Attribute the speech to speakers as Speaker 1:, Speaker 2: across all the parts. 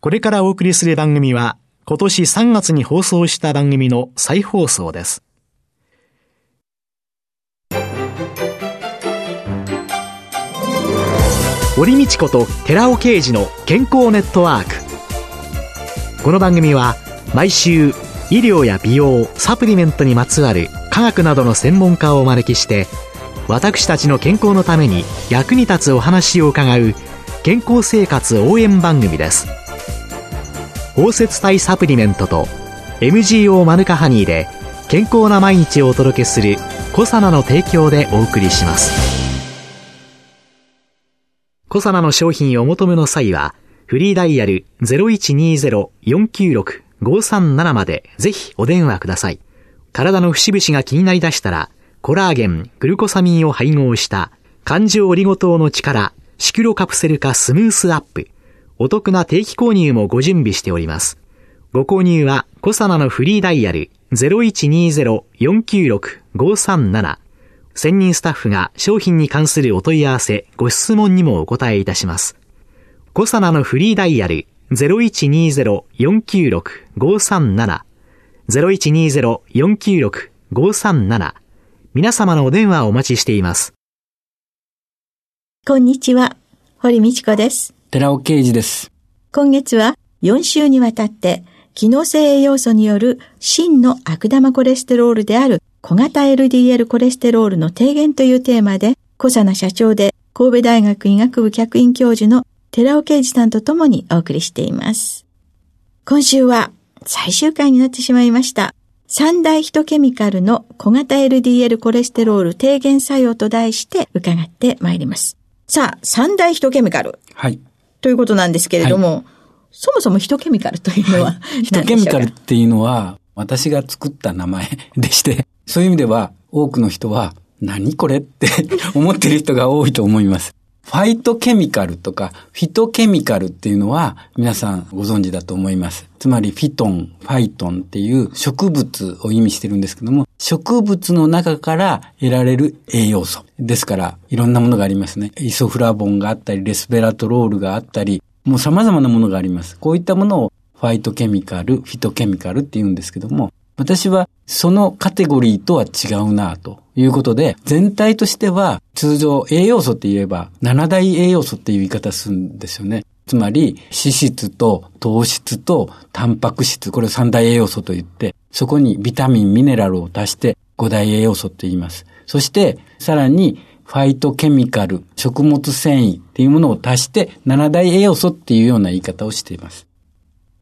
Speaker 1: これからお送りする番組は、今年3月に放送した番組の再放送です。堀道子と寺尾啓二の健康ネットワーク。この番組は、毎週、医療や美容、サプリメントにまつわる科学などの専門家をお招きして、私たちの健康のために役に立つお話を伺う健康生活応援番組です。包摂体サプリメントと MGO マヌカハニーで健康な毎日をお届けするコサナの提供でお送りします。コサナの商品をお求めの際はフリーダイヤル0120-496-537までぜひお電話ください。体の節々が気になりだしたらコラーゲン、グルコサミンを配合した環状オリゴ糖の力シクロカプセル化スムースアップ。お得な定期購入もご準備しております。ご購入は、コサナのフリーダイヤル0120-496-537専任スタッフが商品に関するお問い合わせ、ご質問にもお答えいたします。コサナのフリーダイヤル0120-496-537 0120-496-537皆様のお電話をお待ちしています。
Speaker 2: こんにちは、堀道子です。
Speaker 3: 寺尾啓二です。
Speaker 2: 今月は4週にわたって機能性栄養素による真の悪玉コレステロールである小型 LDL コレステロールの低減というテーマで小佐奈社長で神戸大学医学部客員教授の寺尾啓二さんと共にお送りしています。今週は最終回になってしまいました。三大ヒトケミカルの小型 LDL コレステロール低減作用と題して伺ってまいります。さあ、三大ヒトケミカル。
Speaker 3: はい。
Speaker 2: ということなんですけれども、はい、そもそもヒトケミカルというのは、はい、
Speaker 3: ヒトケミカルっていうのは、私が作った名前でして、そういう意味では、多くの人は、何これって思ってる人が多いと思います。ファイトケミカルとかフィトケミカルっていうのは皆さんご存知だと思います。つまりフィトン、ファイトンっていう植物を意味してるんですけども、植物の中から得られる栄養素。ですから、いろんなものがありますね。イソフラボンがあったり、レスベラトロールがあったり、もう様々なものがあります。こういったものをファイトケミカル、フィトケミカルって言うんですけども、私はそのカテゴリーとは違うなということで、全体としては通常栄養素って言えば7大栄養素っていう言い方するんですよね。つまり脂質と糖質とタンパク質、これ三大栄養素と言って、そこにビタミン、ミネラルを足して5大栄養素って言います。そしてさらにファイトケミカル、食物繊維っていうものを足して7大栄養素っていうような言い方をしています。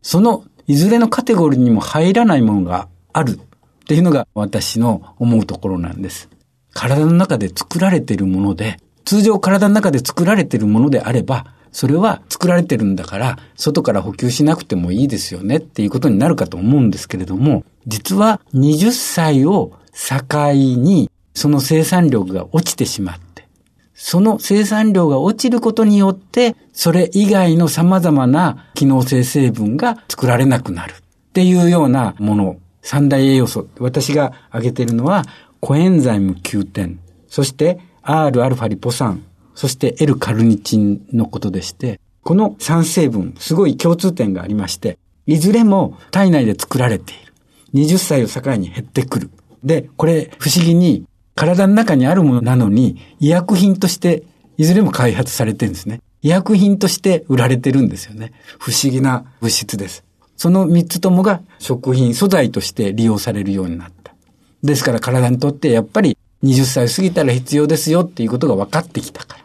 Speaker 3: そのいずれのカテゴリーにも入らないものがあるっていうのが私の思うところなんです。体の中で作られているもので、通常体の中で作られているものであれば、それは作られてるんだから、外から補給しなくてもいいですよねっていうことになるかと思うんですけれども、実は20歳を境にその生産量が落ちてしまって、その生産量が落ちることによって、それ以外の様々な機能性成分が作られなくなるっていうようなもの三大栄養素。私が挙げているのは、コエンザイム9点、そして Rα リポ酸、そして L カルニチンのことでして、この3成分、すごい共通点がありまして、いずれも体内で作られている。20歳を境に減ってくる。で、これ不思議に体の中にあるものなのに医薬品としていずれも開発されてるんですね。医薬品として売られてるんですよね。不思議な物質です。その三つともが食品素材として利用されるようになった。ですから体にとってやっぱり20歳過ぎたら必要ですよっていうことが分かってきたから。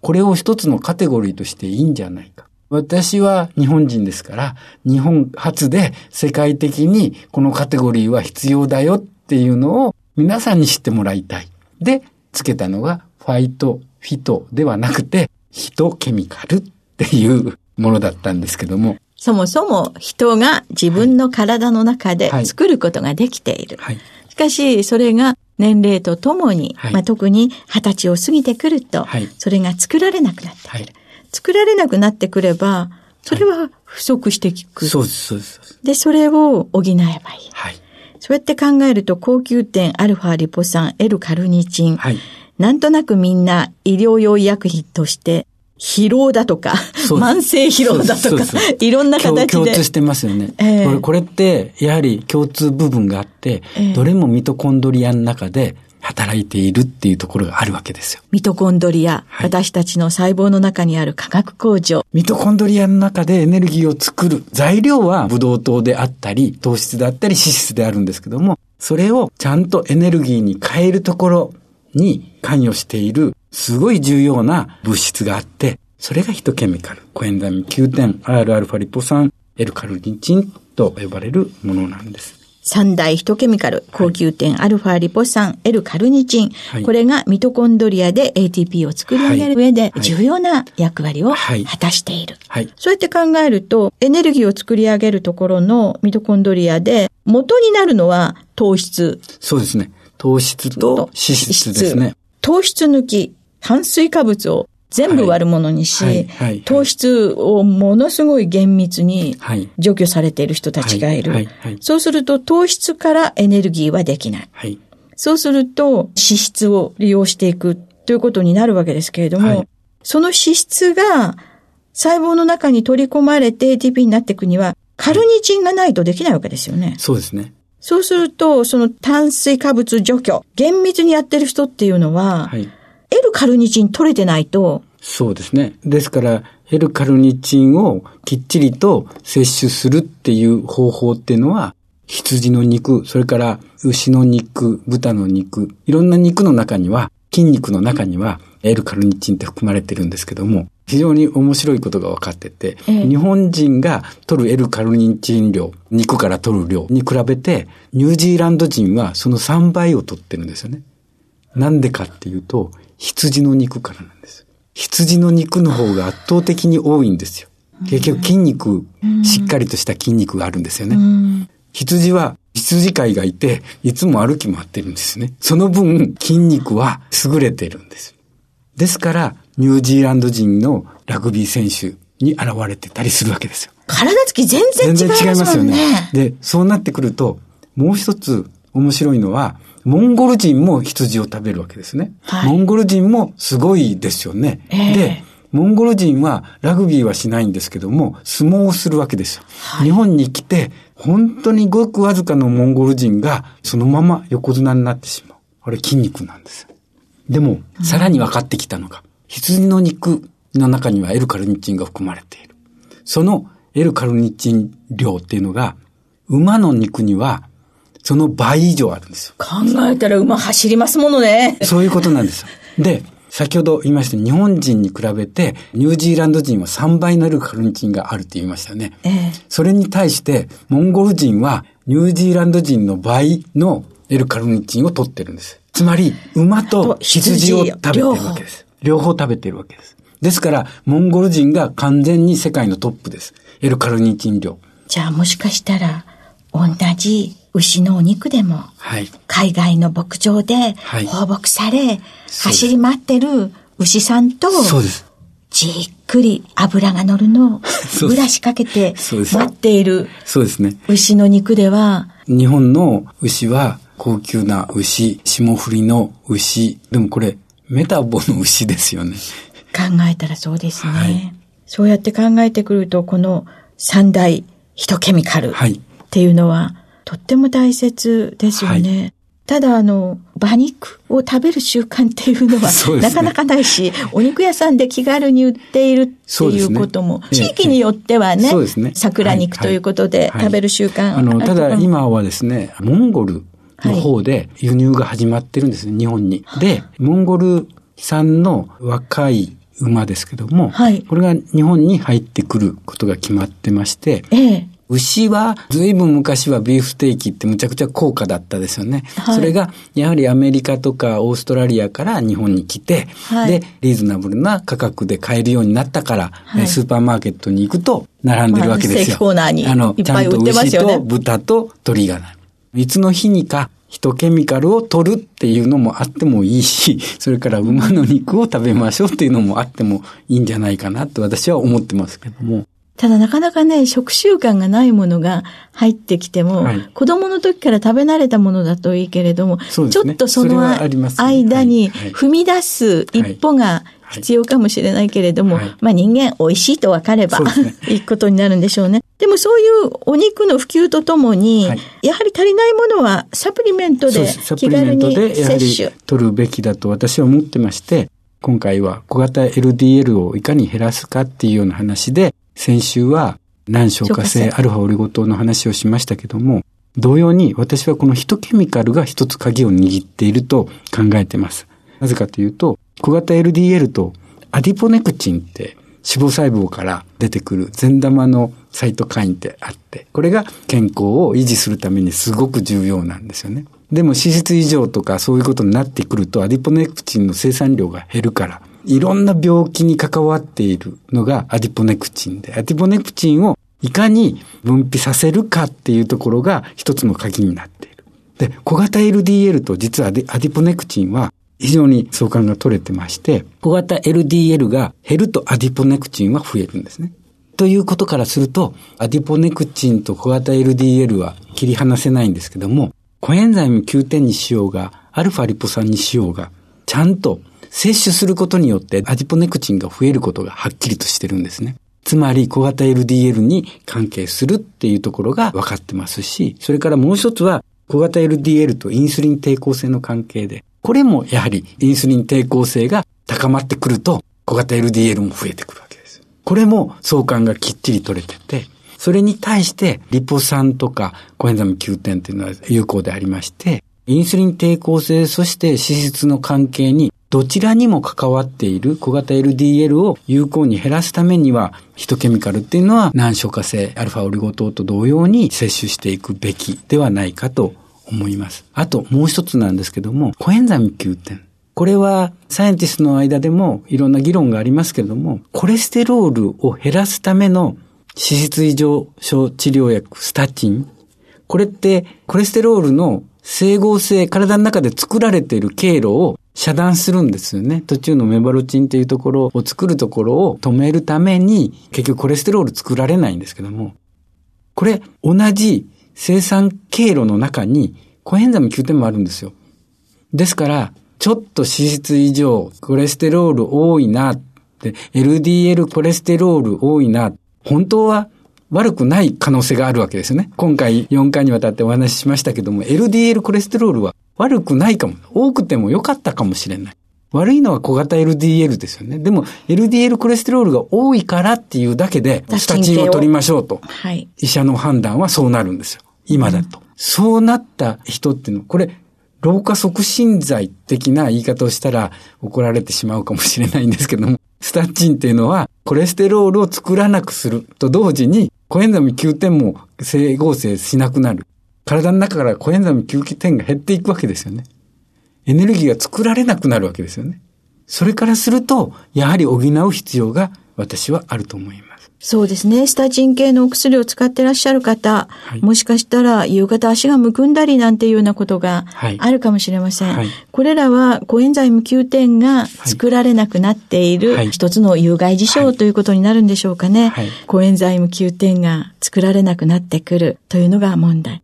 Speaker 3: これを一つのカテゴリーとしていいんじゃないか。私は日本人ですから、日本初で世界的にこのカテゴリーは必要だよっていうのを皆さんに知ってもらいたい。で、つけたのがファイト、フィトではなくて、ヒトケミカルっていうものだったんですけども、
Speaker 2: そもそも人が自分の体の中で作ることができている。はいはい、しかし、それが年齢とともに、はい、まあ、特に二十歳を過ぎてくると、それが作られなくなってくる。作られなくなってくれば、それは不足していく。
Speaker 3: そうです、そうです。
Speaker 2: で、それを補えばいい。はい。そうやって考えると、高級点アルファリポ酸、L カルニチン、はい、なんとなくみんな医療用医薬品として疲労だとか、慢性疲労だとかいろんな形で。
Speaker 3: 共共通してますよね。
Speaker 2: ええ
Speaker 3: これこれって、やはり共通部分があって、
Speaker 2: ええ
Speaker 3: どれもミトコンドリアの中で働いているっていうところがあるわけですよ。
Speaker 2: ミトコンドリア、
Speaker 3: はい
Speaker 2: 私たちの細胞の中にある化学工場。
Speaker 3: ミトコンドリアの中でエネルギーを作る材料はブドウ糖であったり、糖質であったり、脂質であるんですけども、それをちゃんとエネルギーに変えるところに関与している、すごい重要な物質があって、それがヒトケミカル。コエンザイム9点、Rα リポ酸、L カルニチンと呼ばれるものなんです。
Speaker 2: 三大ヒトケミカル、高級点、アルファリポ酸、L カルニチン、
Speaker 3: はい
Speaker 2: これがミトコンドリアで ATP を作り上げる上で
Speaker 3: はい
Speaker 2: 重要な役割を
Speaker 3: はい
Speaker 2: 果たしている。
Speaker 3: はい。
Speaker 2: そうやって考えると、エネルギーを作り上げるところのミトコンドリアで、元になるのは糖質。
Speaker 3: そうですね。糖質と脂質ですね。
Speaker 2: 糖質抜き、炭水化物を全部悪者にし、
Speaker 3: はいはいはい
Speaker 2: 糖質をものすごい厳密に
Speaker 3: はい。
Speaker 2: 除去されている人たちがいる。そうすると糖質からエネルギーはできない。
Speaker 3: はい。
Speaker 2: そうすると脂質を利用していくということになるわけですけれども、
Speaker 3: はい
Speaker 2: その脂質が細胞の中に取り込まれて ATP になっていくには、カルニチンがないとできないわけですよね。
Speaker 3: そうですね。
Speaker 2: そうすると、その炭水化物除去、厳密にやってる人っていうのは、
Speaker 3: はい。
Speaker 2: カルニチン取れてないと、
Speaker 3: そうですね。ですから、L カルニチンをきっちりと摂取するっていう方法っていうのは、羊の肉、それから牛の肉、豚の肉、いろんな肉の中には、筋肉の中には L カルニチンって含まれてるんですけども、非常に面白いことが分かってて、
Speaker 2: ええ
Speaker 3: 日本人が取る L カルニチン量、肉から取る量に比べて、ニュージーランド人はその3倍を取ってるんですよね。なんでかっていうと、羊の肉からなんです。羊の肉の方が圧倒的に多いんですよ。結局筋肉、しっかりとした筋肉があるんですよね。羊は羊飼いがいて、いつも歩き回ってるんですね。その分、筋肉は優れてるんです。ですから、ニュージーランド人のラグビー選手に現れてたりするわけですよ。
Speaker 2: 体つき全然違いますもんね。
Speaker 3: で、そうなってくると、もう一つ面白いのは、モンゴル人も羊を食べるわけですね。
Speaker 2: はい
Speaker 3: モンゴル人もすごいですよね。
Speaker 2: ええ
Speaker 3: で、モンゴル人はラグビーはしないんですけども、相撲をするわけですよ。
Speaker 2: はい
Speaker 3: 日本に来て、本当にごくわずかのモンゴル人がそのまま横綱になってしまう。あれ筋肉なんですよ。でも、さらに分かってきたのが、羊の肉の中には L カルニチンが含まれている。その L カルニチン量っていうのが、馬の肉にはその倍以上あるんですよ。
Speaker 2: 考えたら馬走りますものね。
Speaker 3: そういうことなんですよ。で、先ほど言いました日本人に比べてニュージーランド人は3倍の L カルニチンがあるって言いましたよね。
Speaker 2: ええ
Speaker 3: それに対して、モンゴル人はニュージーランド人の倍の L カルニチンを取ってるんです。つまり、馬と羊を食べてるわけです。両方食べてるわけです。ですから、モンゴル人が完全に世界のトップです。L カルニチン量。
Speaker 2: じゃあもしかしたら、同じ牛のお肉でも、
Speaker 3: はい。
Speaker 2: 海外の牧場で
Speaker 3: はい
Speaker 2: 放牧され、
Speaker 3: そうです
Speaker 2: 走り回ってる牛さんと。じっくり油が乗るのをブラシかけて待っている
Speaker 3: そうですね。
Speaker 2: 牛の肉では、
Speaker 3: 日本の牛は高級な牛、霜降りの牛。でもこれ、メタボの牛ですよね。
Speaker 2: 考えたらそうですね。
Speaker 3: はい
Speaker 2: そうやって考えてくると、この三大ヒトケミカルっ
Speaker 3: はい。
Speaker 2: ていうのは、とっても大切ですよね。ただ、あの、馬肉を食べる習慣っていうのは、
Speaker 3: ね。
Speaker 2: なかなかないし、お肉屋さんで気軽に売っているっていうことも、
Speaker 3: ええ
Speaker 2: 地域によってはね、
Speaker 3: ね。
Speaker 2: 桜肉ということで
Speaker 3: はい
Speaker 2: 食べる習慣。
Speaker 3: あの、ただ今はですね、モンゴルの方で輸入が始まってるんですね、日本に。で、モンゴル産の若い馬ですけども、
Speaker 2: はい。
Speaker 3: これが日本に入ってくることが決まってまして、
Speaker 2: ええ。
Speaker 3: 牛は、ずいぶん昔はビーフステーキってむちゃくちゃ高価だったですよね。
Speaker 2: はい
Speaker 3: それが、やはりアメリカとかオーストラリアから日本に来て、
Speaker 2: はい
Speaker 3: で、リーズナブルな価格で買えるようになったから、
Speaker 2: はい
Speaker 3: えスーパーマーケットに行くと並んでるわけですよ。
Speaker 2: まあコーナーに
Speaker 3: あの、
Speaker 2: いっぱい売ってますよね
Speaker 3: ちゃんと牛と豚と鳥がない。いつの日にか、ヒトケミカルを取るっていうのもあってもいいし、それから馬の肉を食べましょうっていうのもあってもいいんじゃないかなって私は思ってますけども。
Speaker 2: ただなかなかね、食習慣がないものが入ってきても、はい、子供の時から食べ慣れたものだといいけれども、ね、ちょっとその間に踏み出す一歩が必要かもしれないけれども、はい、まあ人間美味しいと分かれば、ね、いいことになるんでしょうね。でもそういうお肉の普及とともに、はい、やはり足りないものはサプリメントで気軽に摂取。
Speaker 3: 取るべきだと私は思ってまして、今回は小型 LDL をいかに減らすかっていうような話で、先週は難消化性アルファオリゴ糖の話をしましたけども、同様に私はこのヒトケミカルが一つ鍵を握っていると考えています。なぜかというと、小型 LDL とアディポネクチンって脂肪細胞から出てくる善玉のサイトカインってあって、これが健康を維持するためにすごく重要なんですよね。でも脂質異常とかそういうことになってくるとアディポネクチンの生産量が減るから、いろんな病気に関わっているのがアディポネクチンで、アディポネクチンをいかに分泌させるかっていうところが一つの鍵になっている。で、小型 LDL と実はアディポネクチンは非常に相関が取れてまして、小型 LDL が減るとアディポネクチンは増えるんですね。ということからすると、アディポネクチンと小型 LDL は切り離せないんですけども、コエンザイム Q10 にしようが、アルファリポ酸にしようが、ちゃんと摂取することによってアディポネクチンが増えることがはっきりとしてるんですね。つまり小型 LDL に関係するっていうところが分かってますし、それからもう一つは小型 LDL とインスリン抵抗性の関係で、これもやはりインスリン抵抗性が高まってくると小型 LDL も増えてくるわけです。これも相関がきっちり取れてて、それに対してリポ酸とかコエンザム Q10 っていうのは有効でありまして、インスリン抵抗性、そして脂質の関係にどちらにも関わっている小型 LDL を有効に減らすためには、ヒトケミカルっていうのは難消化性アルファオリゴ糖と同様に摂取していくべきではないかと思います。あともう一つなんですけども、コエンザミ Q10。これはサイエンティストの間でもいろんな議論がありますけれども、コレステロールを減らすための脂質異常症治療薬、スタチン。これってコレステロールの整合性、体の中で作られている経路を遮断するんですよね。途中のメバロチンっていうところを作るところを止めるために、結局コレステロール作られないんですけども、これ同じ生産経路の中にコエンザム Q10 もあるんですよ。ですから、ちょっと脂質異常、コレステロール多いなって、LDL コレステロール多いな、本当は悪くない可能性があるわけですよね。今回4回にわたってお話ししましたけども、LDL コレステロールは悪くないかも。多くても良かったかもしれない。悪いのは小型 LDL ですよね。でも LDL コレステロールが多いからっていうだけで、スタチンを取りましょうと。はい。医者の判断はそうなるんですよ。今だと。うん、そうなった人っていうのは、これ、老化促進剤的な言い方をしたら怒られてしまうかもしれないんですけども、スタチンっていうのはコレステロールを作らなくすると同時にコエンザム Q10 も整合性しなくなる。体の中からコエンザム Q10 が減っていくわけですよね。エネルギーが作られなくなるわけですよね。それからすると、やはり補う必要が私はあると思います。
Speaker 2: そうですね。スタチン系のお薬を使ってらっしゃる方、はい、もしかしたら夕方足がむくんだりなんていうようなことがあるかもしれません。はい、これらはコエンザイム Q10 が作られなくなっている一つの有害事象ということになるんでしょうかね。コエンザイム Q10 が作られなくなってくるというのが問題。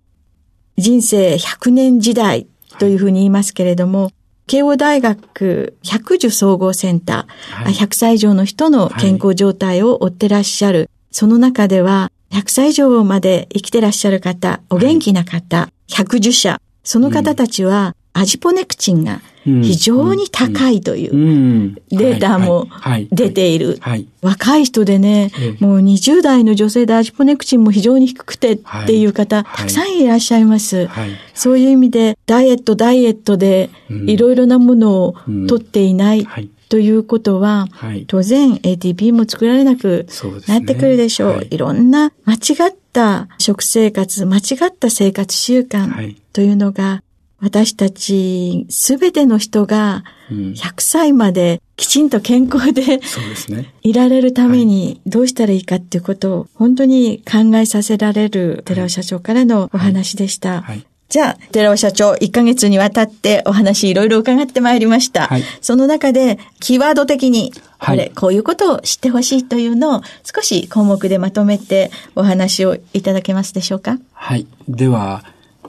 Speaker 2: 人生100年時代というふうに言いますけれども、慶応大学百樹総合センター、はい、100歳以上の人の健康状態を追ってらっしゃる、はい、その中では、100歳以上まで生きてらっしゃる方、お元気な方、はい、110社、その方たちは、アジポネクチンが非常に高いというデータも出ている。若い人でね、もう20代の女性でアジポネクチンも非常に低くてっていう方、たくさんいらっしゃいます。そういう意味で、ダイエット、ダイエットでいろいろなものを取っていないということは、当然 ATP も作られなくなってくるでしょう。い。ろんな間違った食生活、間違った生活習慣というのが私たちすべての人が100歳まできちんと健康で、いられるためにどうしたらいいかっていうことを本当に考えさせられる寺尾社長からのお話でした。じゃあ、寺尾社長、1ヶ月にわたってお話いろいろ伺ってまいりました。はい、その中で、キーワード的に、これ、はい、こういうことを知ってほしいというのを少し項目でまとめてお話をいただけますでしょうか？
Speaker 3: はい。では、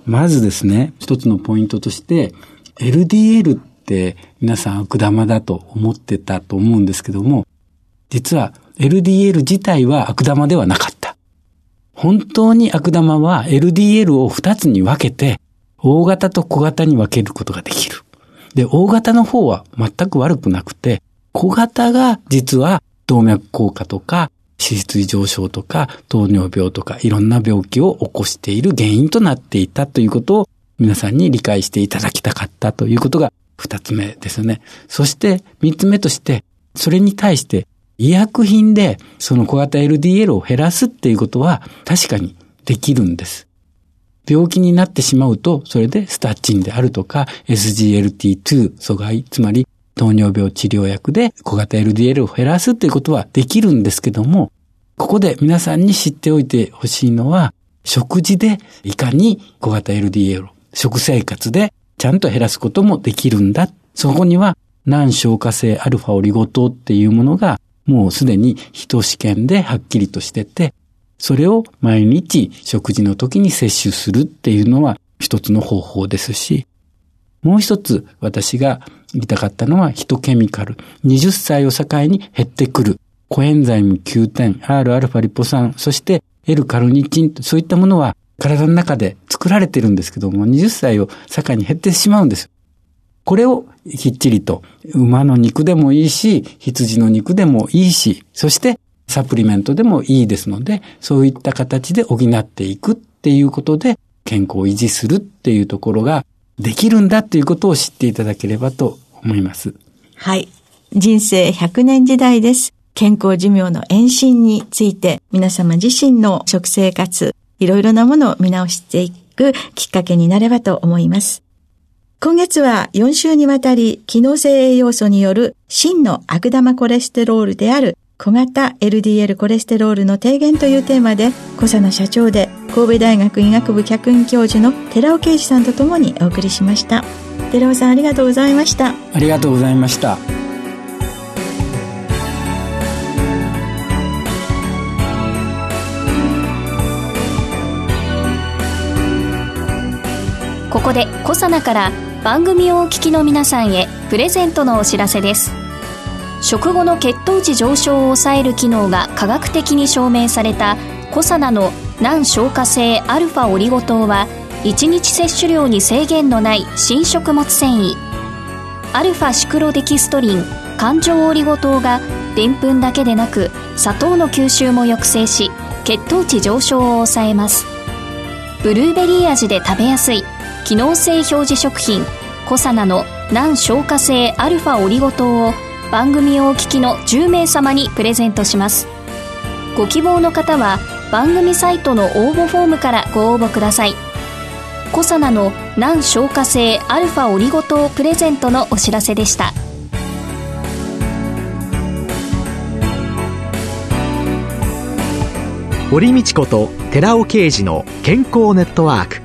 Speaker 3: まずですね、一つのポイントとして、LDL って皆さん悪玉だと思ってたと思うんですけども、実は LDL 自体は悪玉ではなかった。本当に悪玉は LDL を2つに分けて、大型と小型に分けることができる。で、大型の方は全く悪くなくて、小型が実は動脈硬化とか脂質異常症とか糖尿病とかいろんな病気を起こしている原因となっていたということを皆さんに理解していただきたかったということが二つ目ですね。そして三つ目として、それに対して医薬品でその小型 LDL を減らすっていうことは確かにできるんです。病気になってしまうと、それでスタッチンであるとか SGLT2 阻害、つまり糖尿病治療薬で小型 LDL を減らすっていうことはできるんですけども、ここで皆さんに知っておいてほしいのは、食事でいかに小型 LDL 食生活でちゃんと減らすこともできるんだ。そこには難消化性アルファオリゴ糖っていうものがもうすでに人試験ではっきりとしてて、それを毎日食事の時に摂取するっていうのは一つの方法ですし、もう一つ私が言いたかったのはヒトケミカル。20歳を境に減ってくる。コエンザイム9点、Rα リポ酸、そして L カルニチン、そういったものは体の中で作られてるんですけども、20歳を境に減ってしまうんです。これをきっちりと馬の肉でもいいし、羊の肉でもいいし、そしてサプリメントでもいいですので、そういった形で補っていくっていうことで健康を維持するっていうところができるんだっていうことを知っていただければと思います。
Speaker 2: はい。人生100年時代です。健康寿命の延伸について皆様自身の食生活、いろいろなものを見直していくきっかけになればと思います。今月は4週にわたり機能性栄養素による真の悪玉コレステロールである小型 LDL コレステロールの低減というテーマで、小佐の社長で神戸大学医学部客員教授の寺尾啓二さんとともにお送りしました。寺尾さんありがとうございました。
Speaker 3: ありがとうございました。
Speaker 4: ここでコサナから番組をお聞きの皆さんへプレゼントのお知らせです。食後の血糖値上昇を抑える機能が科学的に証明されたコサナの難消化性アルファオリゴ糖は1日摂取量に制限のない新食物繊維。アルファシクロデキストリン環状オリゴ糖がでんぷんだけでなく砂糖の吸収も抑制し血糖値上昇を抑えます。ブルーベリー味で食べやすい。機能性表示食品コサナの難消化性アルファオリゴ糖を番組をお聞きの10名様にプレゼントします。ご希望の方は番組サイトの応募フォームからご応募ください。コサナの難消化性アルファオリゴ糖プレゼントのお知らせでした。
Speaker 1: 堀道子と寺尾啓二の健康ネットワーク。